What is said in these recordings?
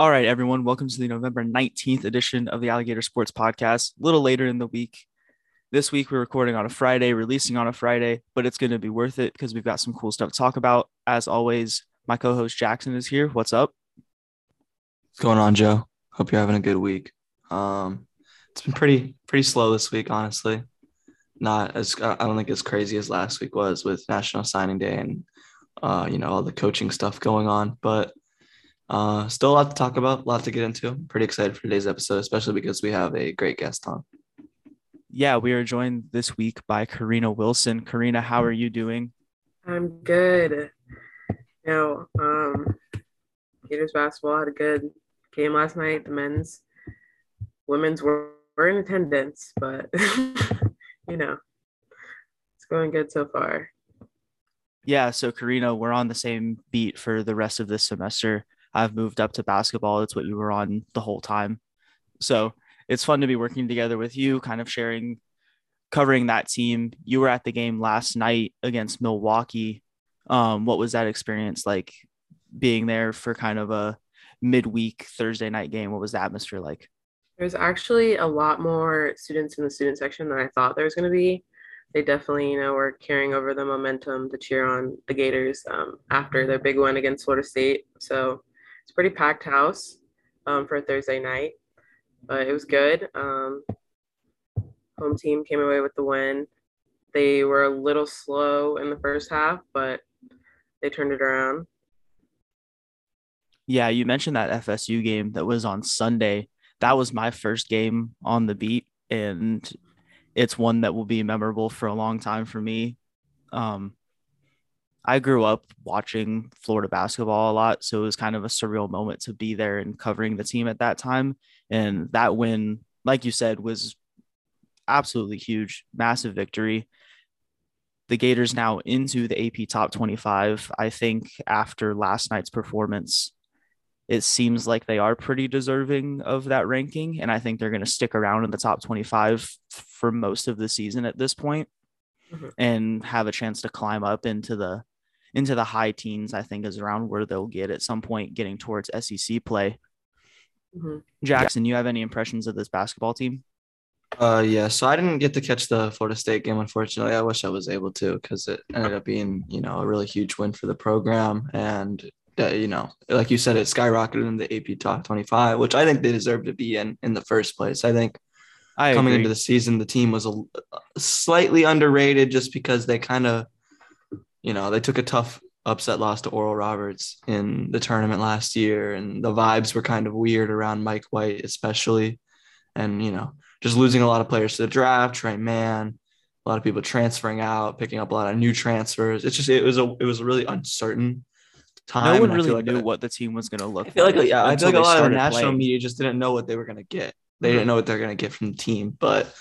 All right, everyone, welcome to the November 19th edition of the Alligator Sports Podcast. A little later in the week. This week, we're recording on a Friday, releasing on a Friday, but it's going to be worth it because we've got some cool stuff to talk about. As always, my co host Jackson is here. What's up? What's going on, Joe? Hope you're having a good week. Um, it's been pretty pretty slow this week, honestly. Not as I don't think as crazy as last week was with National Signing Day and uh, you know all the coaching stuff going on, but uh, still a lot to talk about, a lot to get into. pretty excited for today's episode, especially because we have a great guest on. Yeah, we are joined this week by Karina Wilson. Karina, how are you doing? I'm good. You know, um, Gators basketball had a good game last night. The men's, women's were, were in attendance, but you know, it's going good so far. Yeah, so Karina, we're on the same beat for the rest of this semester. I've moved up to basketball. That's what we were on the whole time. So it's fun to be working together with you, kind of sharing, covering that team. You were at the game last night against Milwaukee. Um, what was that experience like being there for kind of a midweek Thursday night game? What was the atmosphere like? There's actually a lot more students in the student section than I thought there was going to be. They definitely, you know, were carrying over the momentum to cheer on the Gators um, after their big win against Florida State. So it's pretty packed house um, for a Thursday night, but it was good. Um, home team came away with the win. They were a little slow in the first half, but they turned it around. Yeah, you mentioned that FSU game that was on Sunday. That was my first game on the beat, and it's one that will be memorable for a long time for me. Um, I grew up watching Florida basketball a lot, so it was kind of a surreal moment to be there and covering the team at that time. And that win, like you said, was absolutely huge, massive victory. The Gators now into the AP top 25. I think after last night's performance, it seems like they are pretty deserving of that ranking. And I think they're going to stick around in the top 25 for most of the season at this point mm-hmm. and have a chance to climb up into the into the high teens, I think is around where they'll get at some point getting towards SEC play. Mm-hmm. Jackson, yeah. you have any impressions of this basketball team? Uh, yeah. So I didn't get to catch the Florida State game, unfortunately. I wish I was able to because it ended up being, you know, a really huge win for the program. And, uh, you know, like you said, it skyrocketed in the AP top 25, which I think they deserve to be in in the first place. I think I coming agree. into the season, the team was a, slightly underrated just because they kind of – you know, they took a tough upset loss to Oral Roberts in the tournament last year, and the vibes were kind of weird around Mike White, especially. And, you know, just losing a lot of players to the draft, Tre Mann, a lot of people transferring out, picking up a lot of new transfers. It's just, it was a, it was a really uncertain time. No one really like knew what the team was going to look I feel like, like yeah, I feel like a lot of the national playing. media just didn't know what they were going to get. They mm-hmm. didn't know what they're going to get from the team, but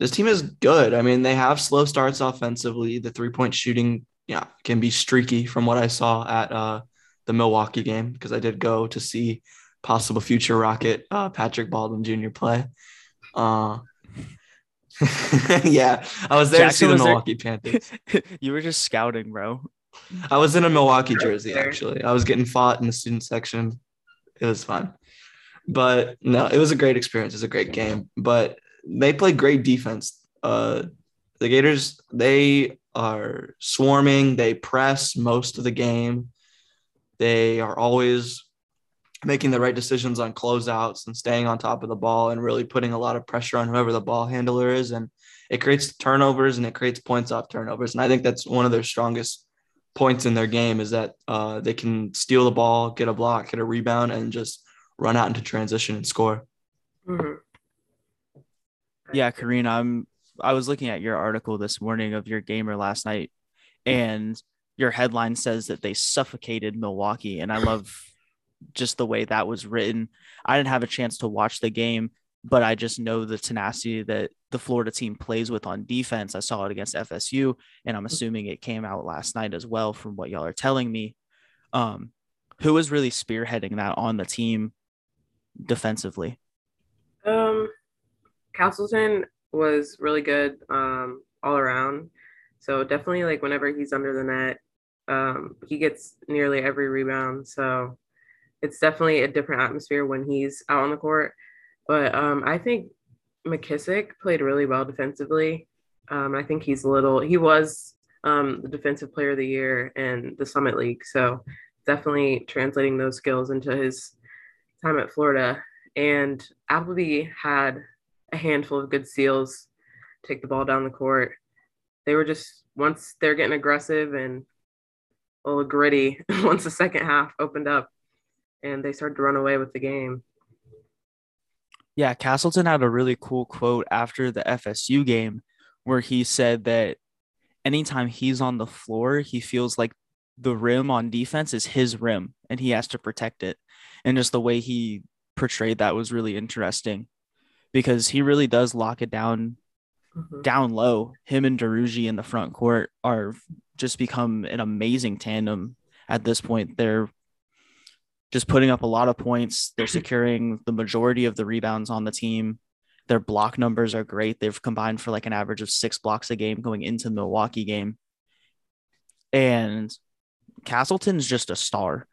this team is good. I mean, they have slow starts offensively. The three point shooting yeah, can be streaky from what I saw at uh, the Milwaukee game because I did go to see possible future Rocket uh, Patrick Baldwin Jr. play. Uh, yeah, I was there Jackson to see the Milwaukee there. Panthers. you were just scouting, bro. I was in a Milwaukee jersey actually. I was getting fought in the student section. It was fun. But no, it was a great experience. It was a great game. But they played great defense. Uh, the Gators, they are swarming. They press most of the game. They are always making the right decisions on closeouts and staying on top of the ball and really putting a lot of pressure on whoever the ball handler is. And it creates turnovers and it creates points off turnovers. And I think that's one of their strongest points in their game is that uh, they can steal the ball, get a block, get a rebound, and just run out into transition and score. Mm-hmm. Yeah, Karina, I'm I was looking at your article this morning of your gamer last night, and your headline says that they suffocated Milwaukee, and I love just the way that was written. I didn't have a chance to watch the game, but I just know the tenacity that the Florida team plays with on defense. I saw it against FSU, and I'm assuming it came out last night as well, from what y'all are telling me. Um, who was really spearheading that on the team defensively? Um, Castleton was really good um, all around. So definitely like whenever he's under the net, um, he gets nearly every rebound. So it's definitely a different atmosphere when he's out on the court. But um, I think McKissic played really well defensively. Um, I think he's a little, he was um, the defensive player of the year in the Summit League. So definitely translating those skills into his time at Florida. And Appleby had a handful of good seals, take the ball down the court. They were just, once they're getting aggressive and a little gritty, once the second half opened up and they started to run away with the game. Yeah, Castleton had a really cool quote after the FSU game where he said that anytime he's on the floor, he feels like the rim on defense is his rim and he has to protect it. And just the way he portrayed that was really interesting because he really does lock it down mm-hmm. down low. Him and Duruji in the front court are just become an amazing tandem at this point. They're just putting up a lot of points. They're securing the majority of the rebounds on the team. Their block numbers are great. They've combined for like an average of six blocks a game going into the Milwaukee game. And Castleton's just a star.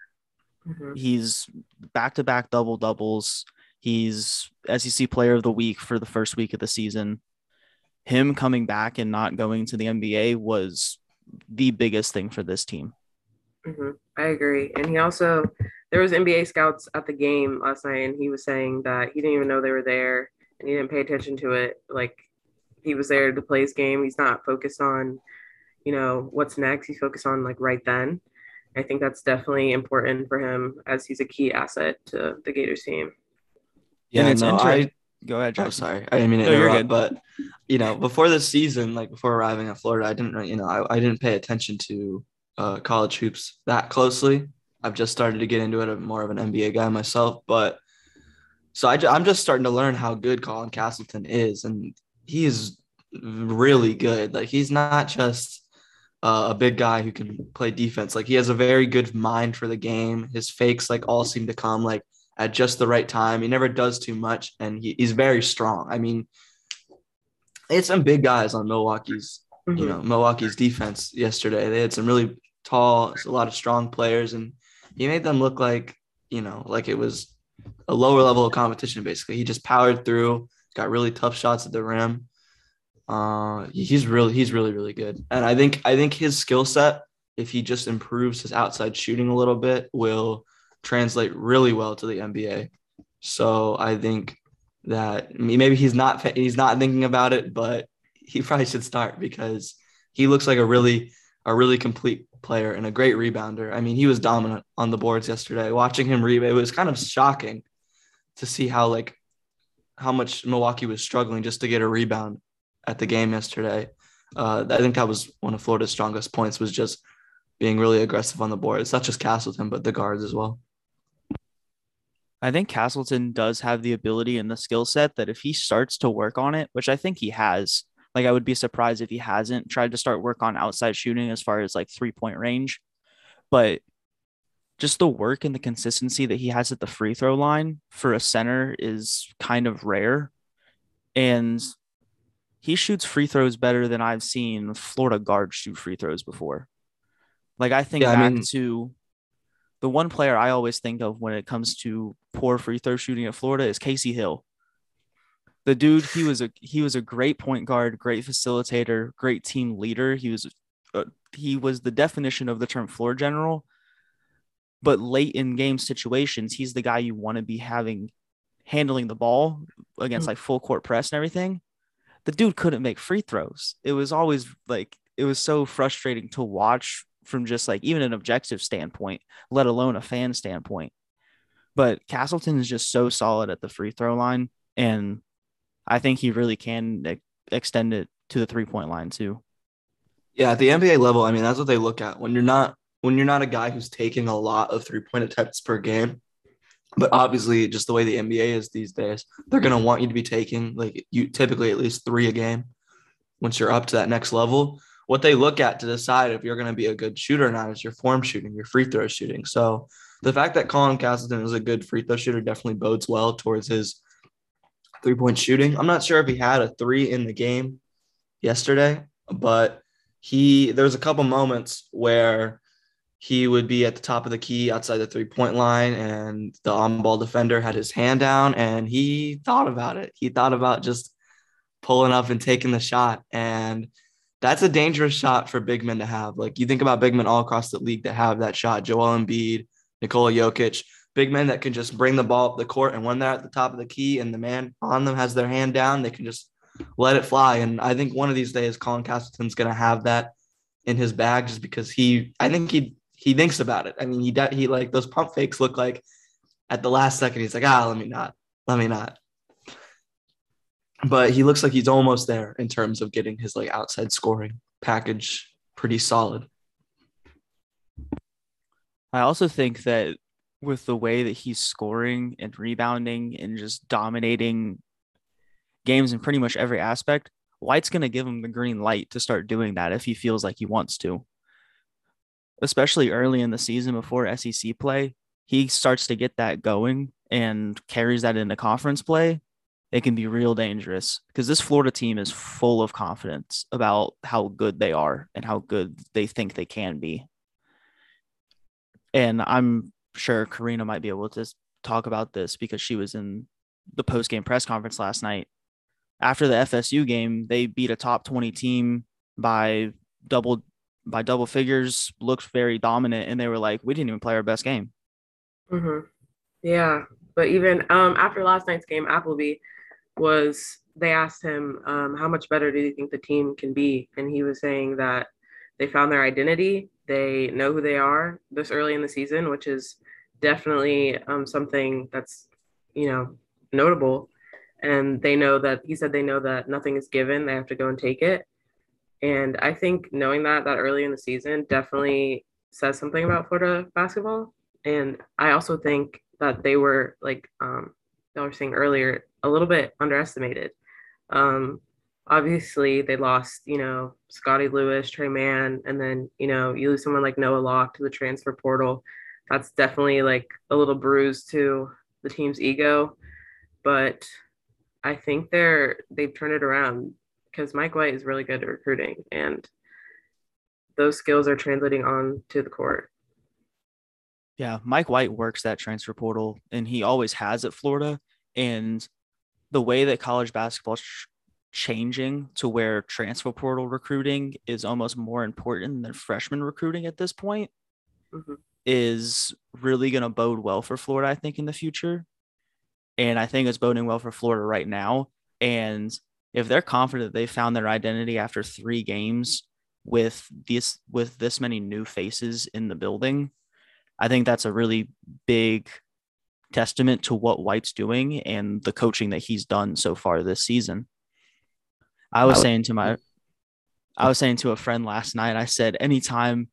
Mm-hmm. He's back to back double doubles. He's SEC player of the week for the first week of the season. Him coming back and not going to the NBA was the biggest thing for this team. Mm-hmm. I agree. And he also, there was NBA scouts at the game last night, and he was saying that he didn't even know they were there and he didn't pay attention to it. Like he was there to play his game. He's not focused on, you know, what's next. He's focused on like right then. I think that's definitely important for him as he's a key asset to the Gators team. Yeah, it's no, I go ahead. Oh, sorry, I didn't mean to no, interrupt, but you know, before the season, like before arriving at Florida, I didn't, you know, I, I didn't pay attention to uh, college hoops that closely. I've just started to get into it. I'm more of an NBA guy myself, but so I, I'm just starting to learn how good Colin Castleton is, and he is really good. Like he's not just uh, a big guy who can play defense. Like he has a very good mind for the game. His fakes like all seem to come like at just the right time. He never does too much, and he, he's very strong. I mean, it's some big guys on Milwaukee's, mm-hmm. you know, Milwaukee's defense yesterday. They had some really tall, a lot of strong players, and he made them look like you know, like it was a lower level of competition. Basically, he just powered through, got really tough shots at the rim. Uh, he's really he's really really good, and I think I think his skill set, if he just improves his outside shooting a little bit, will translate really well to the NBA. So I think that maybe he's not he's not thinking about it, but he probably should start because he looks like a really a really complete player and a great rebounder. I mean, he was dominant on the boards yesterday. Watching him rebound, it was kind of shocking to see how like how much Milwaukee was struggling just to get a rebound at the game yesterday. Uh, I think that was one of Florida's strongest points was just being really aggressive on the board. It's not just Castleton, but the guards as well. I think Castleton does have the ability and the skill set that if he starts to work on it, which I think he has, like I would be surprised if he hasn't tried to start work on outside shooting as far as like three point range. But just the work and the consistency that he has at the free throw line for a center is kind of rare. And he shoots free throws better than I've seen Florida guards shoot free throws before. Like I think yeah, back I mean, to the one player I always think of when it comes to poor free throw shooting at Florida is Casey Hill. The dude he was a he was a great point guard great facilitator great team leader. He was uh, he was the definition of the term floor general but late in game situations he's the guy you want to be having handling the ball against like full court press and everything. The dude couldn't make free throws. It was always like it was so frustrating to watch from just like even an objective standpoint let alone a fan standpoint but castleton is just so solid at the free throw line and I think he really can extend it to the three point line too. Yeah, at the NBA level, I mean, that's what they look at when you're not when you're not a guy who's taking a lot of three point attempts per game. But obviously, just the way the NBA is these days, they're gonna want you to be taking like you typically at least three a game. Once you're up to that next level, what they look at to decide if you're going to be a good shooter or not is your form shooting, your free throw shooting. So the fact that Colin Castleton is a good free throw shooter definitely bodes well towards his three point shooting. I'm not sure if he had a three in the game yesterday, but he there's a couple moments where he would be at the top of the key outside the three point line, and the on ball defender had his hand down, and he thought about it. He thought about just pulling up and taking the shot. And that's a dangerous shot for big men to have. Like you think about big men all across the league that have that shot Joel Embiid, Nikola Jokic, big men that can just bring the ball up the court. And when they're at the top of the key and the man on them has their hand down, they can just let it fly. And I think one of these days, Colin Castleton's going to have that in his bag just because he, I think he he thinks about it. I mean, he he like those pump fakes look like at the last second he's like, ah, let me not, let me not. But he looks like he's almost there in terms of getting his like outside scoring package pretty solid. I also think that with the way that he's scoring and rebounding and just dominating games in pretty much every aspect, White's going to give him the green light to start doing that if he feels like he wants to especially early in the season before SEC play, he starts to get that going and carries that into conference play, it can be real dangerous because this Florida team is full of confidence about how good they are and how good they think they can be. And I'm sure Karina might be able to talk about this because she was in the post game press conference last night. After the FSU game, they beat a top 20 team by double by double figures, looked very dominant, and they were like, we didn't even play our best game. Mm-hmm. Yeah, but even um, after last night's game, Appleby was. They asked him um, how much better do you think the team can be, and he was saying that they found their identity. They know who they are this early in the season, which is definitely um, something that's you know notable. And they know that he said they know that nothing is given; they have to go and take it. And I think knowing that that early in the season definitely says something about Florida basketball. And I also think that they were like um, y'all were saying earlier, a little bit underestimated. Um, obviously, they lost, you know, Scottie Lewis, Tre Mann, and then you know you lose someone like Noah Locke to the transfer portal. That's definitely like a little bruise to the team's ego, but I think they're they've turned it around because Mike White is really good at recruiting and those skills are translating on to the court. Yeah, Mike White works that transfer portal and he always has at Florida. And the way that college basketball is changing to where transfer portal recruiting is almost more important than freshman recruiting at this point mm-hmm. is really going to bode well for Florida, I think, in the future. And I think it's boding well for Florida right now. And if they're confident they found their identity after three games with this with this many new faces in the building, I think that's a really big testament to what White's doing and the coaching that he's done so far this season. I was saying to my I was saying to a friend last night, I said anytime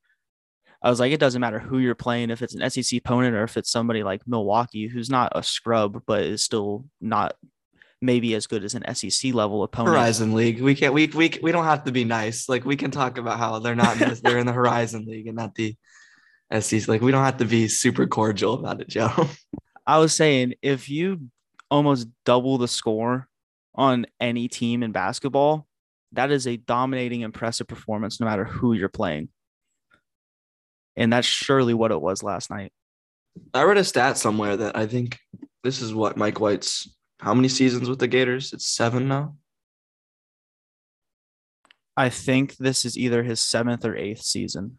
I was like, it doesn't matter who you're playing, if it's an SEC opponent or if it's somebody like Milwaukee, who's not a scrub, but is still not maybe as good as an SEC level opponent. Horizon League. We can't. We we we don't have to be nice. Like we can talk about how they're not. they're in the Horizon League and not the SEC. Like we don't have to be super cordial about it, Joe. I was saying if you almost double the score on any team in basketball, that is a dominating, impressive performance, no matter who you're playing. And that's surely what it was last night. I read a stat somewhere that I think this is what Mike White's how many seasons with the Gators? It's seven now. I think this is either his seventh or eighth season.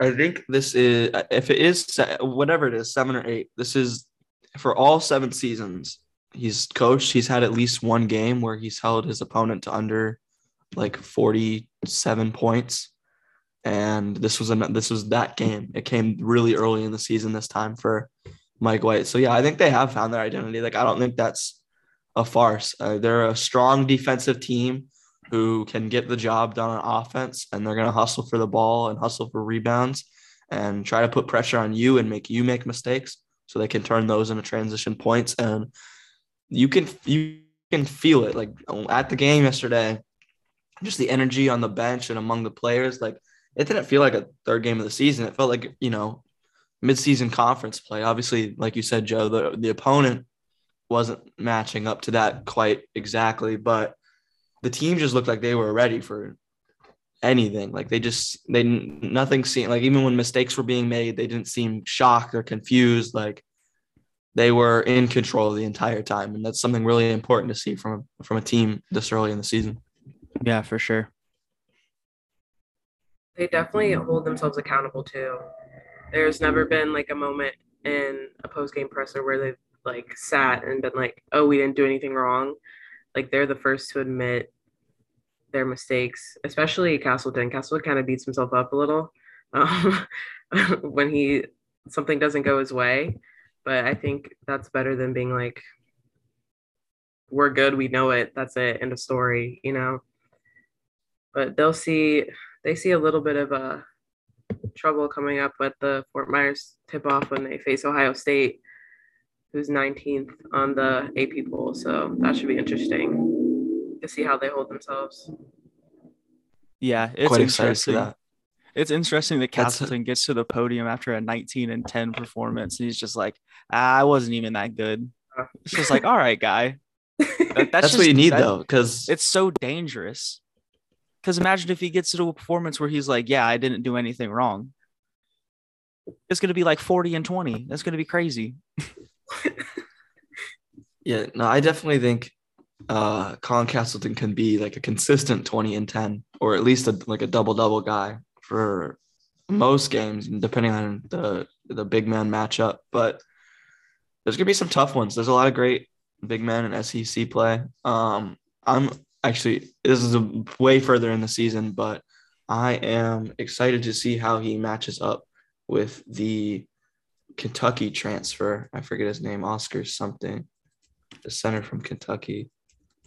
I think this is if it is whatever it is, seven or eight. This is for all seven seasons. He's coached. He's had at least one game where he's held his opponent to under like forty-seven points, and this was a this was that game. It came really early in the season this time for Mike White. So yeah, I think they have found their identity. Like I don't think that's a farce. Uh, they're a strong defensive team who can get the job done on offense, and they're going to hustle for the ball and hustle for rebounds and try to put pressure on you and make you make mistakes so they can turn those into transition points. And you can you can feel it like at the game yesterday, just the energy on the bench and among the players. Like it didn't feel like a third game of the season. It felt like you know midseason conference play. Obviously, like you said, Joe, the the opponent wasn't matching up to that quite exactly, but the team just looked like they were ready for anything. Like they just they nothing seemed like even when mistakes were being made, they didn't seem shocked or confused. Like they were in control the entire time, and that's something really important to see from from a team this early in the season. Yeah, for sure. They definitely hold themselves accountable too. There's never been like a moment in a post game presser where they've like sat and been like, "Oh, we didn't do anything wrong." Like they're the first to admit their mistakes, especially Castleton. Castleton kind of beats himself up a little um, when he something doesn't go his way. But I think that's better than being like, "We're good, we know it, that's it, end of story," you know. But they'll see they see a little bit of a trouble coming up with the Fort Myers tip off when they face Ohio State, who's 19th on the AP poll. So that should be interesting to see how they hold themselves. Yeah, it's Quite excited interesting. that. It's interesting that Castleton gets to the podium after a 19 and 10 performance, and he's just like, ah, "I wasn't even that good." It's just like, all right, guy. That- That's, that's what you need that- though, because It's so dangerous. Because imagine if he gets to a performance where he's like, "Yeah, I didn't do anything wrong." It's gonna be like 40 and 20. That's gonna be crazy. yeah, no, I definitely think uh Colin Castleton can be like a consistent 20 and 10, or at least a, like a double double guy for most games, depending on the the big man matchup. But there's gonna be some tough ones. There's a lot of great big men in SEC play. Um, I'm actually this is a way further in the season, but I am excited to see how he matches up with the Kentucky transfer. I forget his name, Oscar something, the center from Kentucky.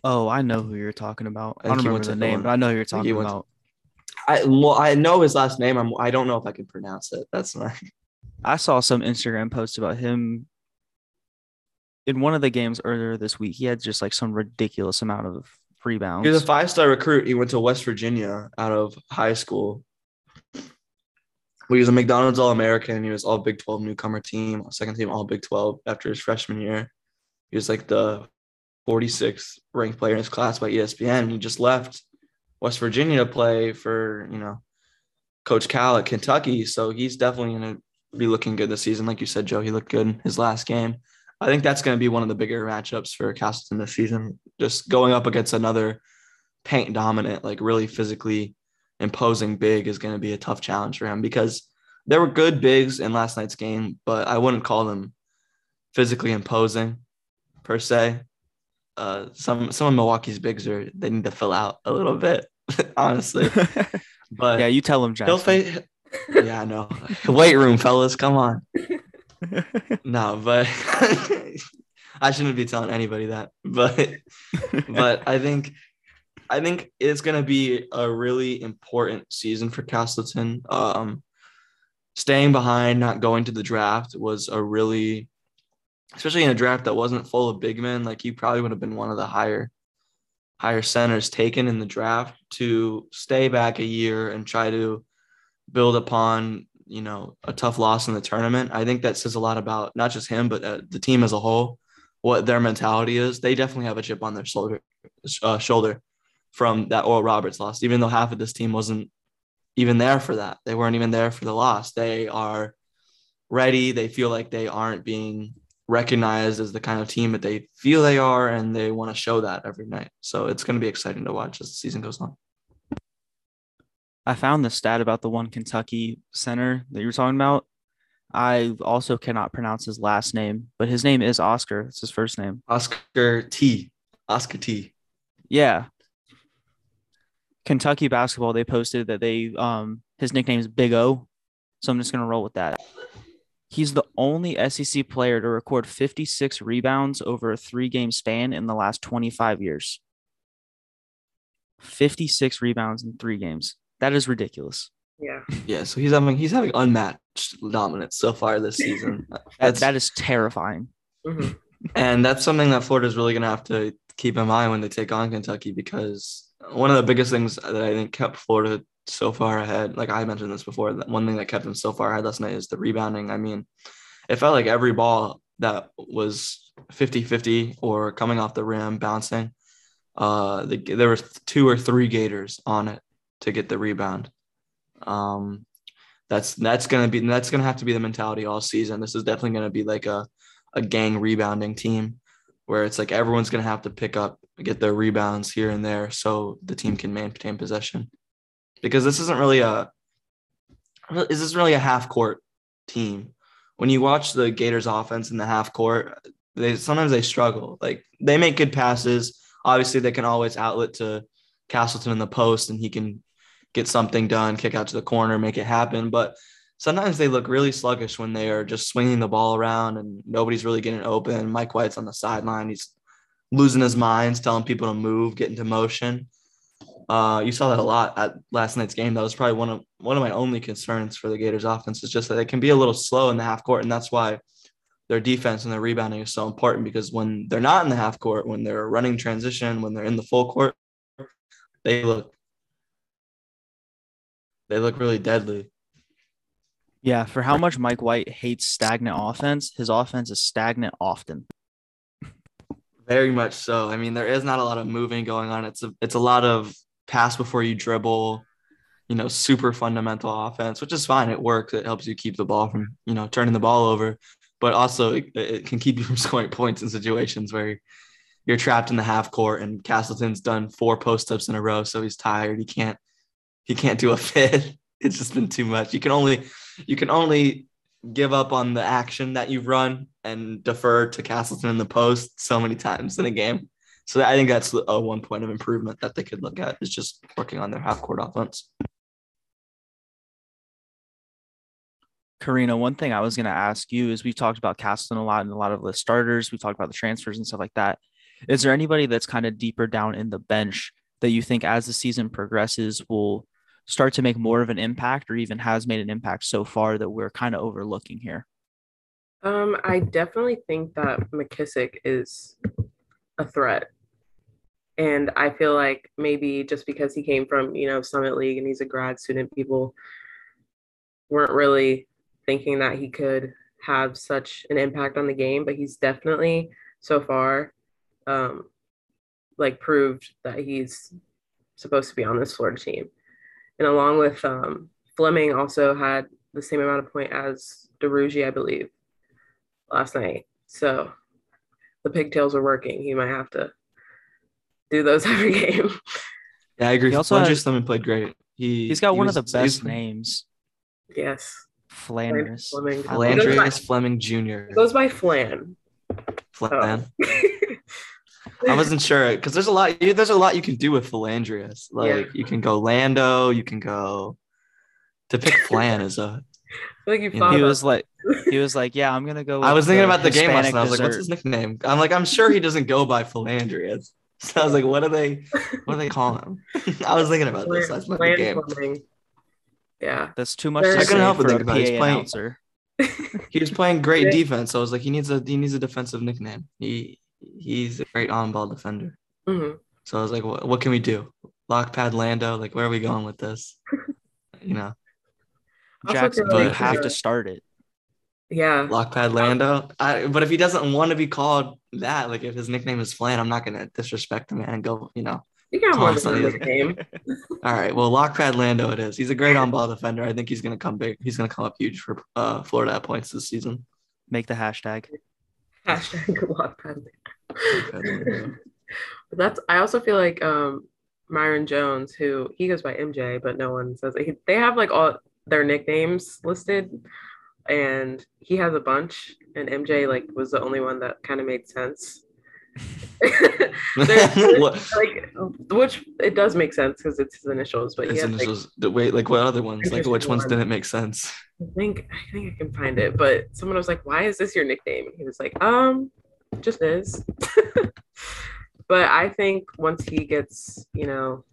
Oh, I know who you're talking about. I I don't remember the name, but I know who you're talking went to- about. I well, I know his last name. I'm I don't know if I can pronounce it. That's not I saw some Instagram posts about him in one of the games earlier this week. He had just like some ridiculous amount of rebounds. he was a five star recruit. He went to West Virginia out of high school. He was a McDonald's All American. He was all Big 12 newcomer team, second team All Big 12 after his freshman year. He was like the 46th ranked player in his class by ESPN. He just left West Virginia to play for, you know, Coach Cal at Kentucky. So he's definitely going to be looking good this season. Like you said, Joe, he looked good in his last game. I think that's going to be one of the bigger matchups for Castleton this season. Just going up against another paint dominant, like really physically imposing big is going to be a tough challenge for him because there were good bigs in last night's game, but I wouldn't call them physically imposing per se. Uh, some some of Milwaukee's bigs are they need to fill out a little bit, honestly. But yeah, you tell him, he'll face. Yeah, I know. Weight room, fellas, come on. No, but I shouldn't be telling anybody that. But but I think I think it's gonna be a really important season for Castleton. Um staying behind, not going to the draft was a really especially in a draft that wasn't full of big men, like you probably would have been one of the higher higher centers taken in the draft to stay back a year and try to build upon you know a tough loss in the tournament. I think that says a lot about not just him but uh, the team as a whole what their mentality is. They definitely have a chip on their shoulder uh, shoulder from that oral roberts loss even though half of this team wasn't even there for that. They weren't even there for the loss. They are ready. They feel like they aren't being recognized as the kind of team that they feel they are and they want to show that every night so it's going to be exciting to watch as the season goes on I found the stat about the one Kentucky center that you were talking about. I also cannot pronounce his last name, but his name is Oscar. It's his first name. oscar t oscar t Yeah. Kentucky basketball, they posted that they um his nickname is Big O. So I'm just gonna roll with that. He's the only SEC player to record 56 rebounds over a three game span in the last 25 years. 56 rebounds in three games. That is ridiculous. Yeah. Yeah, so he's having he's having unmatched dominance so far this season. That's that is terrifying. hmm and that's something that Florida's really gonna have to keep in mind when they take on Kentucky because one of the biggest things that I think kept Florida so far ahead, like I mentioned this before, that one thing that kept them so far ahead last night is the rebounding. I mean, it felt like every ball that was 50-50 or coming off the rim bouncing, uh, the, there were two or three Gators on it to get the rebound. Um, that's that's gonna be that's gonna have to be the mentality all season. This is definitely gonna be like a a gang rebounding team where it's like everyone's gonna have to pick up get their rebounds here and there so the team can maintain possession. Because this isn't really a is this really a half court team? When you watch the Gators offense in the half court, they sometimes they struggle. Like they make good passes. Obviously, they can always outlet to Castleton in the post, and he can get something done, kick out to the corner, make it happen. But sometimes they look really sluggish when they are just swinging the ball around and nobody's really getting open. Mike White's on the sideline. He's losing his mind, telling people to move, get into motion. Uh, you saw that a lot at last night's game. That was probably one of one of my only concerns for the Gators offense is just that they can be a little slow in the half court, and that's why their defense and their rebounding is so important because when they're not in the half court, when they're running transition, when they're in the full court, they look they look really deadly. Yeah, for how much Mike White hates stagnant offense, his offense is stagnant often. Very much so. I mean, there is not a lot of moving going on. It's a it's a lot of pass before you dribble, you know, super fundamental offense, which is fine. It works. It helps you keep the ball from, you know, turning the ball over, but also it, it can keep you from scoring points in situations where you're trapped in the half court and Castleton's done four post ups in a row, so he's tired. He can't he can't do a fit. It's just been too much. You can only you can only give up on the action that you've run and defer to Castleton in the post so many times in a game. So I think that's a one point of improvement that they could look at is just working on their half court offense. Karina, one thing I was going to ask you is we've talked about Castleton a lot and a lot of the starters. We've talked about the transfers and stuff like that. Is there anybody that's kind of deeper down in the bench that you think as the season progresses will start to make more of an impact or even has made an impact so far that we're kind of overlooking here? Um, I definitely think that McKissic is a threat. And I feel like maybe just because he came from, you know, Summit League and he's a grad student, people weren't really thinking that he could have such an impact on the game, but he's definitely so far um like proved that he's supposed to be on this Florida team and along with um, Fleming also had the same amount of point as Duruji, I believe, last night. So the pigtails are working. He might have to do those every game. Yeah, I agree. He also has, Fleming played great. He he's got he one was, of the best names. Yes. Flanders. Fleming. Phlandrous Fleming Jr. He goes by Flan. Flan. Oh. I wasn't sure because there's a lot. There's a lot you can do with Phlandrous. Like yeah. you can go Lando. You can go. To pick Flan is a. like you, you he was like, he was like, yeah, I'm gonna go. I was thinking about the game last night. I was like, what's his nickname? I'm like, I'm sure he doesn't go by Phlandrous. So I was like, what do they, what do they call him? I was thinking about this last night. The game. Yeah, that's too much. I couldn't help but think about it. Playing, he was playing great defense. So I was like, he needs a he needs a defensive nickname. He he's a great on-ball defender. Mm-hmm. So I was like, what, what can we do? Lock pad Lando? Like, where are we going with this? you know, Jackson, you have to start it. Yeah. Lockpad Lando. I, but if he doesn't want to be called that, like if his nickname is Flan, I'm not gonna disrespect him man, and go, you know. You got more than his. All right. Well, Lockpad Lando it is. He's a great on-ball defender. I think he's gonna come big. He's gonna come up huge for uh, Florida at points this season. Make the hashtag. Hashtag lock pad but that's I also feel like um Myreon Jones, who he goes by MJ, but no one says it. they have like all their nicknames listed, and he has a bunch, and MJ like was the only one that kind of made sense. like which it does make sense because it's his initials, but his initials. Like, the wait, like what other ones? Like which ones didn't make sense? I think I think I can find it, but someone was like, "Why is this your nickname?" And he was like, "Um, just is. but I think once he gets, you know,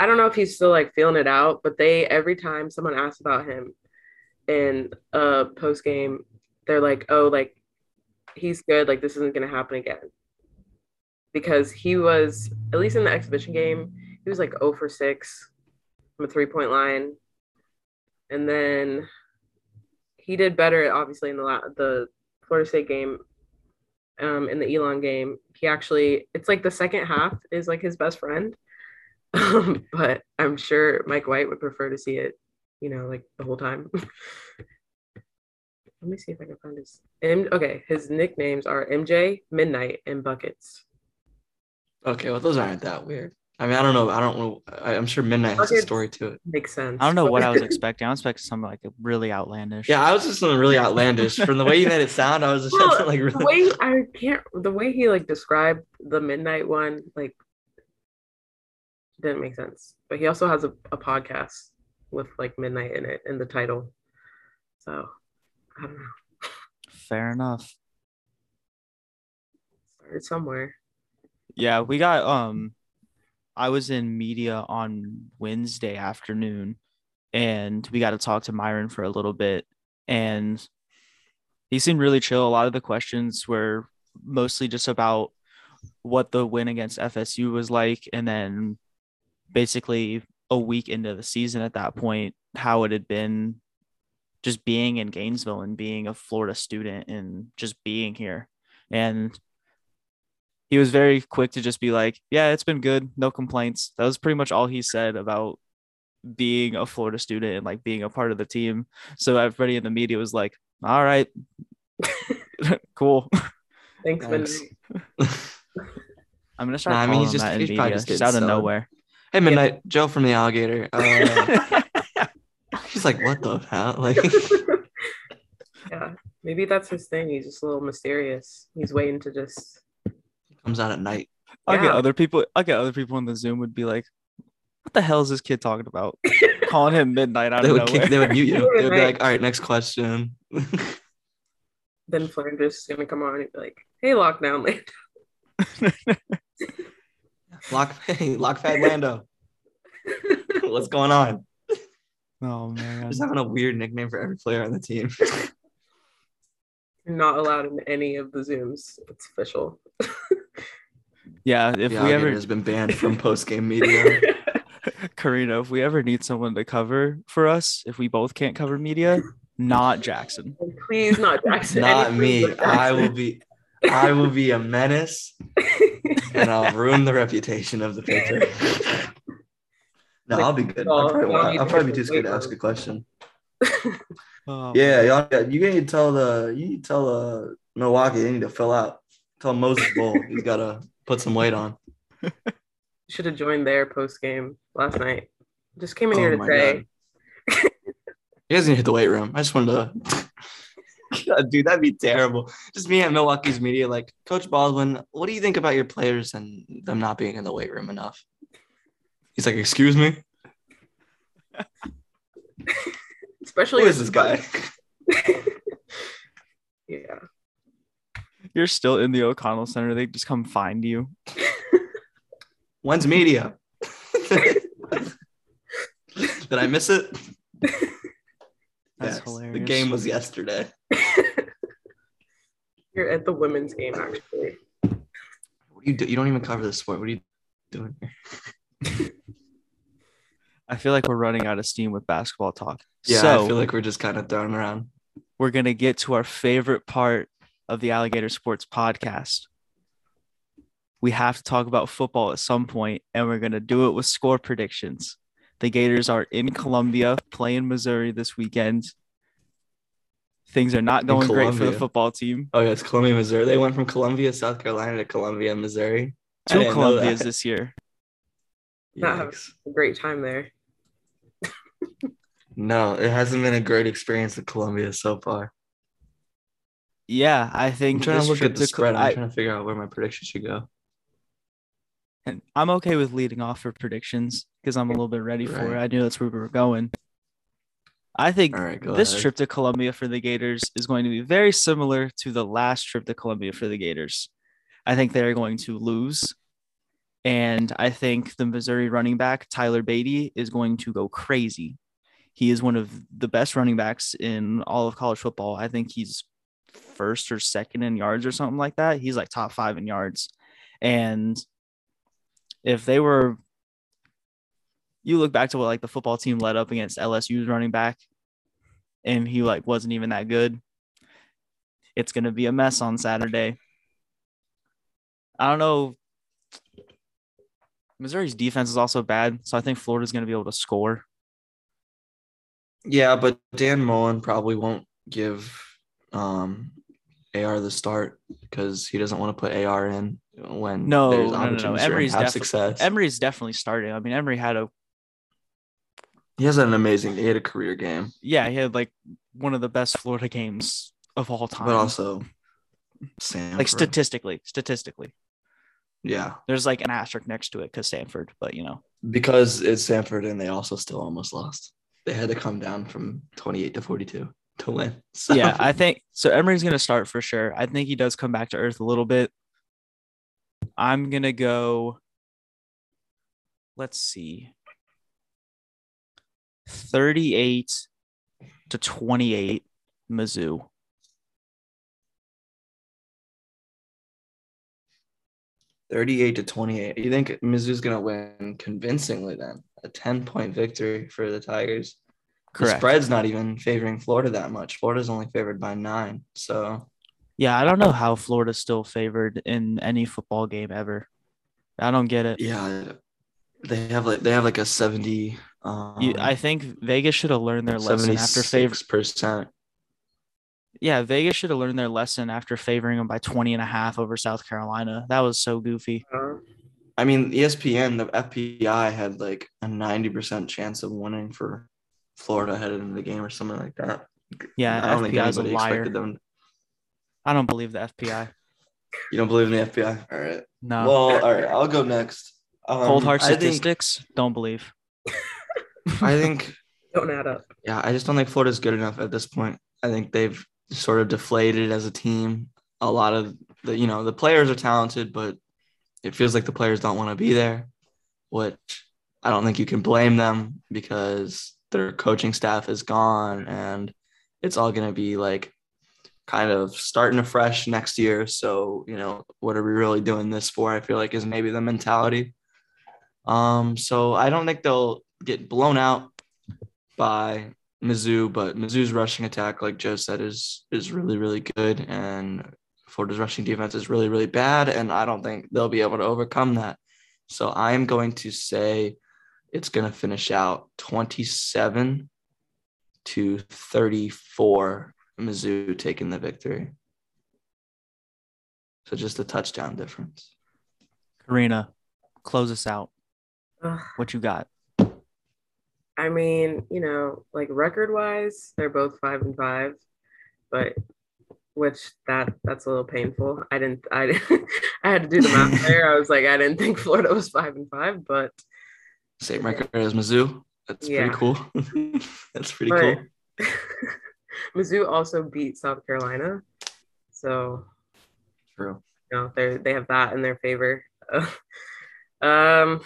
I don't know if he's still like feeling it out, but they every time someone asks about him in a post game, they're like, "Oh, like he's good. Like this isn't gonna happen again." Because he was at least in the exhibition game, he was like 0 for 6 from a three point line, and then he did better obviously in the la- the Florida State game um, in the Elon game. He actually, it's like the second half is like his best friend. Um, but I'm sure Mike White would prefer to see it, you know, like the whole time. Let me see if I can find his. M- okay, his nicknames are MJ, Midnight, and Buckets. Okay, well those aren't that weird. I mean, I don't know. I don't know. I, I'm sure Midnight has a story to it. Makes sense. I don't know what I was expecting. I was expecting something like really outlandish. Yeah, I was just something really outlandish. From the way you made it sound, I was just Well, like the really. way I can't, the way he like described the Midnight one, like didn't make sense. But he also has a, a podcast with like Midnight in it in the title. So I don't know. Fair enough. Started somewhere. Yeah, we got um I was in media on Wednesday afternoon and we got to talk to Myreon for a little bit and he seemed really chill. A lot of the questions were mostly just about what the win against FSU was like and then basically a week into the season at that point how it had been just being in Gainesville and being a Florida student and just being here. And he was very quick to just be like, Yeah, it's been good. No complaints. That was pretty much all he said about being a Florida student and like being a part of the team. So everybody in the media was like, All right, cool. Thanks, Thanks. I'm gonna start Nah, I mean, he's just- that he's probably media, just just out of subbed. nowhere. Hey, Midnight, Joe from the Alligator. Uh, he's like, what the hell? Like, yeah, maybe that's his thing. He's just a little mysterious. He's waiting to just. comes out at night. I'll get other people. I'll get other people on the Zoom would be like, "What the hell is this kid talking about?" Calling him midnight out They of would nowhere. kick. They would mute you. They would be like, all right, next question. Then Flanders is gonna come on and be like, "Hey, lockdown land." Lock, hey, Lockfad Lando. What's going on? oh man, Just having a weird nickname for every player on the team. You're not allowed in any of the Zooms. It's official. yeah. If the we ever, has been banned from post game media. Karina, if we ever need someone to cover for us, if we both can't cover media, not Jackson. Please, not Jackson. Not me. but I will be. I will be a menace, and I'll ruin the reputation of the paper. No, I'll be good. I'll probably, I'll probably be too scared to ask a question. Oh, Yeah, y'all. yeah, You need to tell the. You need to tell uh, Milwaukee they need to fill out. Tell Moses Bowl he's got to put some weight on. Should have joined their post game last night. Just came in here Oh to my say, You guys need to hit the weight room. I just wanted to. God, dude, that'd be terrible. Just me at Milwaukee's media, like Coach Baldwin. What do you think about your players and them not being in the weight room enough? He's like, "Excuse me, especially who is this guy?" Yeah. You're still in the O'Connell Center. They just come find you. When's media? Did I miss it? That's Yes, hilarious. The game was yesterday. You're at the women's game, actually. What do you do? You don't even cover the sport. What are you doing here? I feel like we're running out of steam with basketball talk. Yeah, so I feel like we're just kind of throwing around. we're gonna get to our favorite part of the Alligator Sports podcast. We have to talk about football at some point, and we're gonna do it with score predictions. The Gators are in Columbia playing Missouri this weekend. Things are not going great for the football team. Oh yeah, it's Columbia, Missouri. They went from Columbia, South Carolina to Columbia, Missouri. I Two Columbias this year. Not having a great time there. No, it hasn't been a great experience at Columbia so far. Yeah, I think I'm trying to look at the to Col- spread. I'm I- trying to figure out where my prediction should go. And I'm okay with leading off for predictions because I'm a little bit ready for it. I knew that's where we were going. I think right, this ahead. trip to Columbia for the Gators is going to be very similar to the last trip to Columbia for the Gators. I think they're going to lose. And I think the Missouri running back, Tyler Badie, is going to go crazy. He is one of the best running backs in all of college football. I think he's first or second in yards or something like that. He's like top five in yards. And if they were you look back to what like the football team led up against LSU's running back and he like wasn't even that good. It's gonna be a mess on Saturday. I don't know. Missouri's defense is also bad, so I think Florida's going to be able to score. Yeah, but Dan Mullen probably won't give um, AR the start because he doesn't want to put AR in when No, there's no, no, no. opportunities for him to Emory's defi- success. Emory's definitely starting. I mean, Emory had a he has an amazing. He had a career game, yeah, he had like one of the best Florida games of all time. but also Stanford. like statistically, statistically, yeah, there's like an asterisk next to it because Stanford, but you know, because it's Stanford and they also still almost lost. They had to come down from 28 to 42 to win. So, yeah, I think so. Emory's going to start for sure. I think he does come back to earth a little bit. I'm going to go, let's see, 38 to 28, Mizzou. 38 to 28. You think Mizzou's gonna win convincingly then? A 10 point victory for the Tigers. Correct. The spread's not even favoring Florida that much. Florida's only favored by nine. So Yeah, I don't know how Florida's still favored in any football game ever. I don't get it. yeah, they have like they have like a 70 um You, I think Vegas should have learned their lesson after favor. percent. Yeah, Vegas should have learned their lesson after favoring them by 20 and a half over South Carolina. That was so goofy. I mean, ESPN, the FPI had like a 90% chance of winning for Florida headed into the game or something like that. Yeah, I don't think FBI is a anybody liar. expected them. I don't believe the FBI. You don't believe in the FBI? All right. No. Well, all right. I'll go next. Um, Cold hard think, statistics, don't believe. I think, don't add up. yeah, I just don't think Florida's good enough at this point. I think they've sort of deflated as a team. A lot of the, you know, the players are talented, but it feels like the players don't want to be there, which I don't think you can blame them because their coaching staff is gone and it's all going to be like kind of starting afresh next year. So, you know, what are we really doing this for? I feel like is maybe the mentality. Um, so I don't think they'll get blown out by Mizzou, but Mizzou's rushing attack, like Joe said, is is really, really good. And Florida's rushing defense is really, really bad. And I don't think they'll be able to overcome that. So I am going to say it's going to finish out 27 to 34, Mizzou taking the victory. So just a touchdown difference. Karina, close us out. Ugh. What you got? I mean, you know, like record wise, they're both five and five, but which that that's a little painful. I didn't I I had to do the math there. I was like, I didn't think Florida was five and five, but Same record as Mizzou. That's Yeah. pretty cool. That's pretty but cool. Mizzou also beat South Carolina. So True. you know, they they have that in their favor. um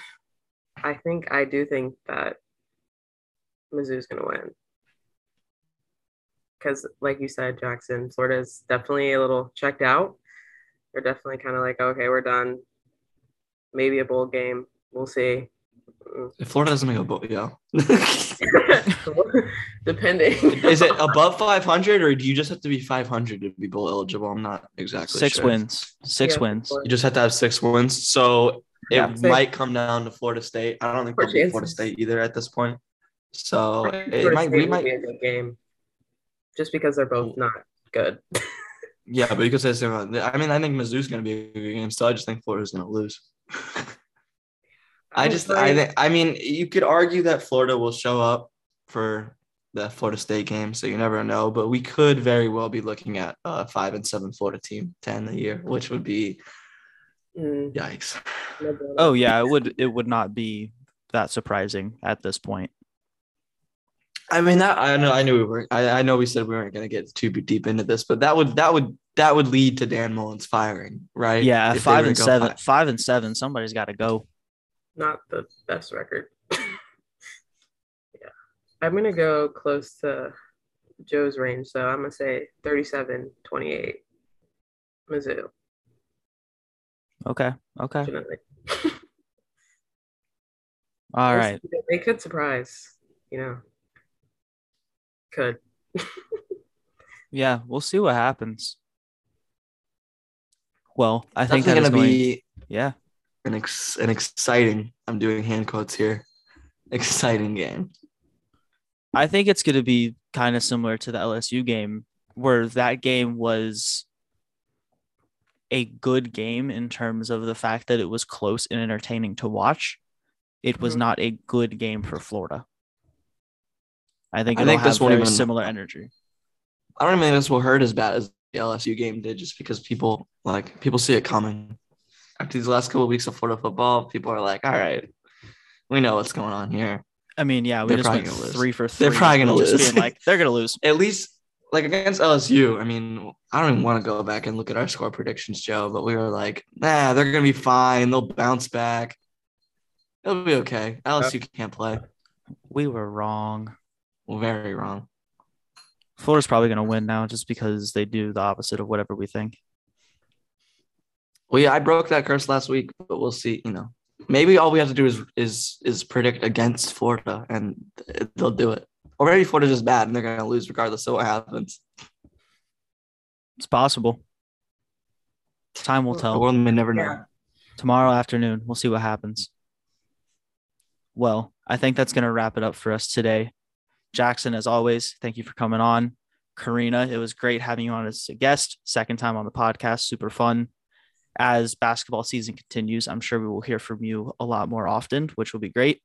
I think I do think that Mizzou's gonna win. Because like you said, Jackson, Florida's definitely a little checked out. They're definitely kind of like, okay, we're done. Maybe a bowl game. We'll see. Mm. If Florida doesn't make a bowl, yeah. Depending. Is it above 500 or do you just have to be 500 to be bowl eligible? I'm not exactly Six sure. wins. Six Yeah, wins. You just have to have six wins. So it Yeah. Might come down to Florida State. I don't think Four they'll beat Florida. State either at this point. So it might we might be a good game. Just because they're both not good. yeah, but you could say the same. about- I mean, I think Mizzou's gonna be a good game. Still, I just think Florida's gonna lose. I just I think I mean you could argue that Florida will show up for the Florida State game, so you never know. But we could very well be looking at a five and seven Florida team to end the year, which would be Mm, yikes. Oh yeah, it would it would not be that surprising at this point. I mean that I know I knew we were I, I know we said we weren't gonna get too deep into this, but that would that would that would lead to Dan Mullen's firing, right? Yeah, If five and seven. five. Five and seven. Somebody's got to go. not the best record. yeah. I'm going to go close to Joe's range. So I'm going to say 37 28. Mizzou. Okay. Okay. All right. They could surprise, you know. Could. Yeah, we'll see what happens. Well, I think Definitely that is gonna going. be Yeah. an ex- an exciting. I'm doing hand quotes here. Exciting game. I think it's going to be kind of similar to the LSU game, where that game was a good game in terms of the fact that it was close and entertaining to watch. It was Mhm. not a good game for Florida. I think I it'll think this have won't very even- similar energy. I don't even think this will hurt as bad as the LSU game did, just because people like people see it coming. After these last couple of weeks of Florida football, people are like, "All right, we know what's going on here." I mean, yeah, we They're just probably went gonna three for 3 They're probably gonna lose. Being like they're gonna lose. At least, like against LSU, I mean, I don't even want to go back and look at our score predictions, Joe, but we were like, "Nah, they're gonna be fine. They'll bounce back. It'll be okay." LSU can't play. We were wrong. Well, very wrong. Florida's probably gonna win now just because they do the opposite of whatever we think. Well, yeah, I broke that curse last week, but we'll see. You know, maybe all we have to do is is is predict against Florida, and they'll do it. Or maybe Florida's just bad, and they're gonna lose regardless of what happens. It's possible. Time will tell. The tell. world may never know. Yeah. tomorrow afternoon. We'll see what happens. Well, I think that's going to wrap it up for us today. Jackson, as always, thank you for coming on. Karina, it was great having you on as a guest. Second time on the podcast, super fun. As basketball season continues, I'm sure we will hear from you a lot more often, which will be great.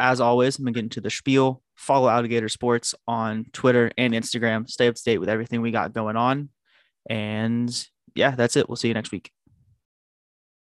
As always, I'm going to get into the spiel. Follow Alligator Sports on Twitter and Instagram. Stay up to date with everything we got going on. And yeah, that's it. We'll see you next week.